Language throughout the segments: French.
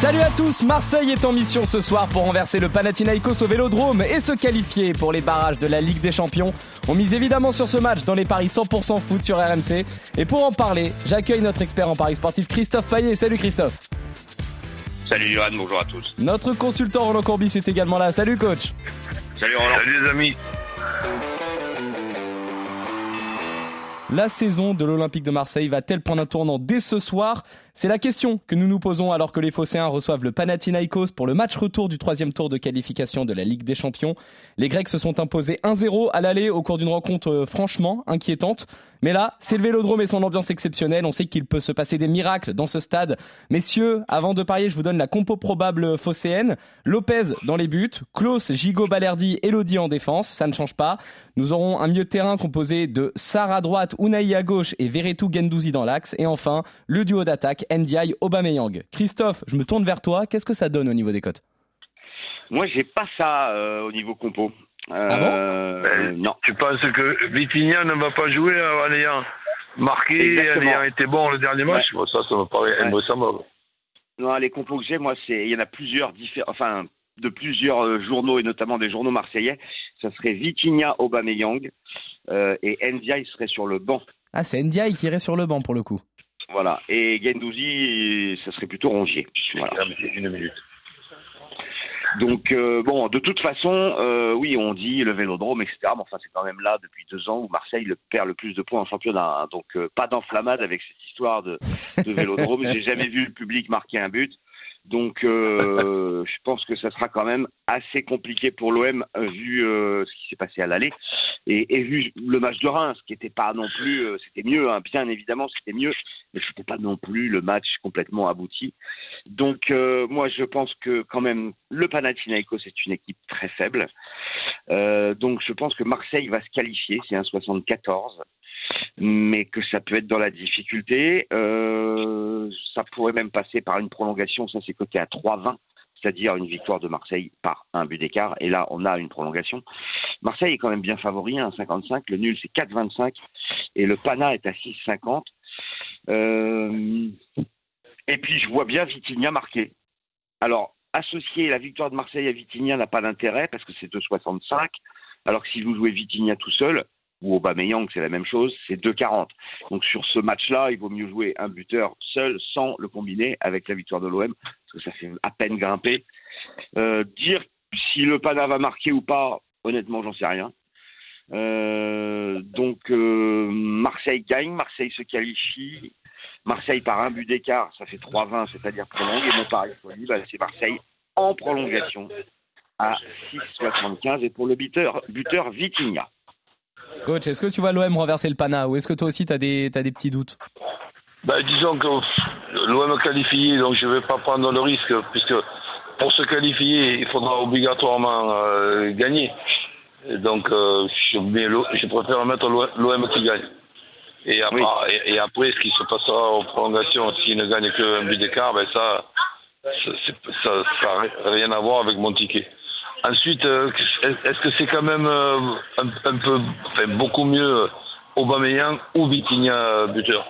Salut à tous, Marseille est en mission ce soir pour renverser le Panathinaikos au Vélodrome et se qualifier pour les barrages de la Ligue des Champions. On mise évidemment sur ce match dans les paris 100% foot sur RMC. Et pour en parler, j'accueille notre expert en paris sportif Christophe Paillet. Salut Christophe. Salut Johan, bonjour à tous. Notre consultant Roland Courbis est également là. Salut coach. Salut Roland. Salut les amis. La saison de l'Olympique de Marseille va-t-elle prendre un tournant dès ce soir? C'est la question que nous nous posons alors que les Phocéens reçoivent le Panathinaikos pour le match retour du troisième tour de qualification de la Ligue des Champions. Les Grecs se sont imposés 1-0 à l'aller au cours d'une rencontre euh, franchement inquiétante. Mais là, c'est le Vélodrome et son ambiance exceptionnelle. On sait qu'il peut se passer des miracles dans ce stade. Messieurs, avant de parier, je vous donne la compo probable phocéenne. Lopez dans les buts, Klaus, Gigot, Balerdi, Elodie en défense. Ça ne change pas. Nous aurons un milieu de terrain composé de Sarr à droite, Unai à gauche et Veretout Gendouzi dans l'axe. Et enfin, le duo d'attaque, Ndiaye, Aubameyang. Christophe, je me tourne vers toi. Qu'est-ce que ça donne au niveau des cotes? Moi, j'ai pas ça euh, au niveau compo. Ah bon Euh, Ben, Non. Tu penses que Vitinha ne va pas jouer en ayant marqué, en Exactement. ayant été bon le dernier match Bon, Ça, ça me paraît Ouais. invraisemblable. Non, les compos que j'ai, moi, c'est il y en a plusieurs différents, enfin, de plusieurs euh, journaux et notamment des journaux marseillais. Ça serait Vitinha, Aubameyang euh, et Ndiaye serait sur le banc. Ah, c'est Ndiaye qui irait sur le banc pour le coup. Voilà. Et Gendouzi, ça serait plutôt Rongier. Voilà. Une minute. Donc euh, bon, de toute façon, euh, oui, on dit le Vélodrome, etc. Mais enfin, c'est quand même là depuis deux ans où Marseille le perd le plus de points en championnat. hein. Donc euh, pas d'enflammade avec cette histoire de, de Vélodrome. J'ai jamais vu le public marquer un but. Donc euh, je pense que ça sera quand même assez compliqué pour l'OM euh, vu euh, ce qui s'est passé à l'aller et, vu le match de Reims, qui était pas non plus, c'était mieux, hein, bien évidemment, c'était mieux, mais c'était pas non plus le match complètement abouti. Donc moi je pense que quand même le Panathinaikos est une équipe très faible. Donc je pense que Marseille va se qualifier, c'est un 74, mais que ça peut être dans la difficulté. Euh, ça pourrait même passer par une prolongation, ça c'est coté à 3,20 c'est-à-dire une victoire de Marseille par un but d'écart. Et là, on a une prolongation. Marseille est quand même bien favori, à 1,55. Le nul, c'est 4,25. Et le Pana est à 6,50. Euh, Et puis, je vois bien Vitinha marquer. Alors, associer la victoire de Marseille à Vitinha n'a pas d'intérêt parce que c'est 2,65. Alors que si vous jouez Vitinha tout seul, ou Aubameyang, c'est la même chose, c'est 2,40. Donc sur ce match-là, il vaut mieux jouer un buteur seul sans le combiner avec la victoire de l'OM, parce que ça fait à peine grimper. Euh, dire si le Pana va marquer ou pas, honnêtement, j'en sais rien. Euh, donc euh, Marseille gagne, Marseille se qualifie. Marseille par un but d'écart, ça fait 3-20, c'est-à-dire prolongue. Et mon pari bah, c'est Marseille en prolongation à 6,75. Et pour le buteur, buteur Vitinha. Coach, est-ce que tu vois l'OM renverser le Pana ou est-ce que toi aussi tu as des, t'as des petits doutes? Ben, disons que l'OM qualifié, donc je ne vais pas prendre le risque, puisque pour se qualifier, il faudra obligatoirement euh, gagner. Et donc, euh, je, mets l'O- je préfère mettre l'OM qui gagne. Et après, et, et après, ce qui se passera en prolongation, s'il ne gagne qu'un but d'écart, ben ça, ça n'a rien à voir avec mon ticket. Ensuite, euh, est-ce que c'est quand même euh, un, un peu, enfin, beaucoup mieux Aubameyang ou Vitinha euh, buteur?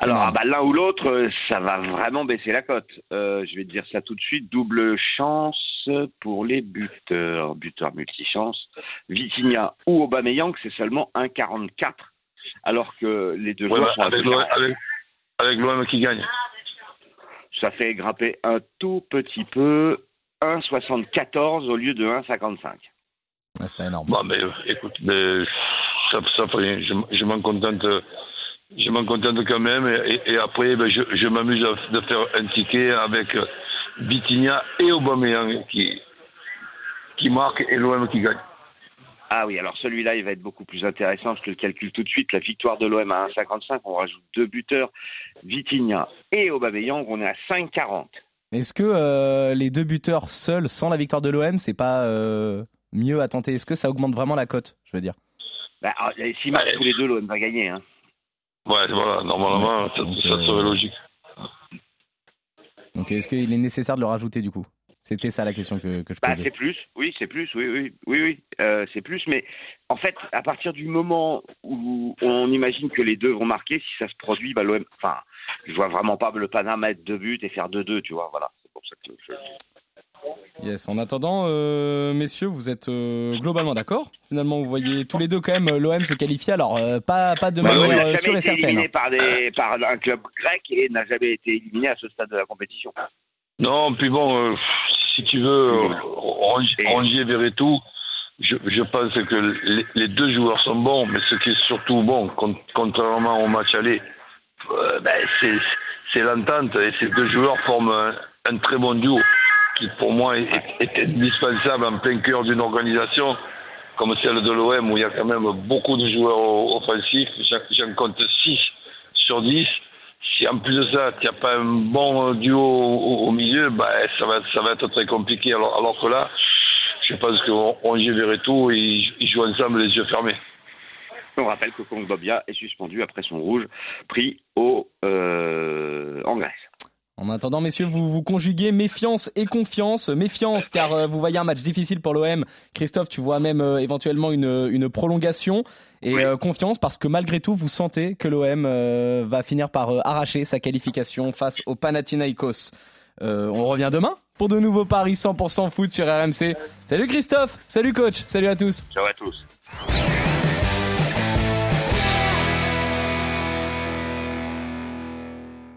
Alors, ah bah, l'un ou l'autre, euh, ça va vraiment baisser la cote. Euh, je vais te dire ça tout de suite. Double chance pour les buteurs. Buteur multichance. Vitinha ou Aubameyang, c'est seulement 1,44. Alors que les deux Ouais, joueurs bah, sont à avec 2,40. l'OM avec, avec l'OM qui gagne. Ça fait grimper un tout petit peu. 1,74 au lieu de 1,55. Ouais, c'est énorme. Bon, mais euh, écoute, mais, ça, ça fait rien. Je, je m'en contente. Je m'en contente quand même. Et, et après, ben, je, je m'amuse à de faire un ticket avec euh, Vitinha et Aubameyang qui, qui marquent et l'OM qui gagne. Ah oui, alors celui-là, il va être beaucoup plus intéressant. Je te le calcule tout de suite. La victoire de l'OM à 1,55. On rajoute deux buteurs, Vitinha et Aubameyang. On est à 5,40. Est-ce que euh, les deux buteurs seuls sans la victoire de l'OM, c'est pas euh, mieux à tenter? Est-ce que ça augmente vraiment la cote, je veux dire? Bah, ah, Si matchs tous les deux, l'OM va gagner. Hein. Ouais, voilà, normalement, ça, ça, serait euh, logique. Donc est-ce qu'il est nécessaire de le rajouter du coup? C'était ça la question que, que je Bah, posais. c'est plus, oui, c'est plus, oui, oui, oui, oui, euh, c'est plus. Mais en fait, à partir du moment où on imagine que les deux vont marquer, si ça se produit, bah, l'OM, enfin, je vois vraiment pas le Panama mettre deux buts et faire 2-2, tu vois, voilà. C'est pour ça que je... Yes. En attendant, euh, messieurs, vous êtes euh, globalement d'accord Finalement, vous voyez tous les deux quand même l'OM se qualifier. Alors euh, pas pas de Bah, manière n'a euh, sûre jamais et été certaine. éliminé par, des, par un club grec et n'a jamais été éliminé à ce stade de la compétition. Non, puis bon, euh, si tu veux, Rongier, Et- Rongier Verretou, je, je pense que les, les deux joueurs sont bons, mais ce qui est surtout bon, con- contrairement au match aller, euh, ben, c'est l'entente. Et ces deux joueurs forment un, un très bon duo qui, pour moi, est, est indispensable en plein cœur d'une organisation comme celle de l'OM où il y a quand même beaucoup de joueurs offensifs. J'en- J'en compte 6 sur 10. Si en plus de ça, tu n'as pas un bon duo au, milieu, bah, ça, va, ça va être très compliqué. Alors, alors que là, je pense qu'on y verrait tout et ils, ils jouent ensemble les yeux fermés. On rappelle que Kongbobia est suspendu après son rouge pris au, euh, en Grèce. En attendant, messieurs, vous vous conjuguez méfiance et confiance. Méfiance, car euh, vous voyez un match difficile pour l'OM. Christophe, tu vois même euh, éventuellement une, une prolongation. Et Oui. euh, confiance, parce que malgré tout, vous sentez que l'OM va finir par arracher sa qualification face au Panathinaikos. On revient demain pour de nouveaux paris 100% foot sur RMC. Salut Christophe, salut coach, salut à tous. Ciao à tous.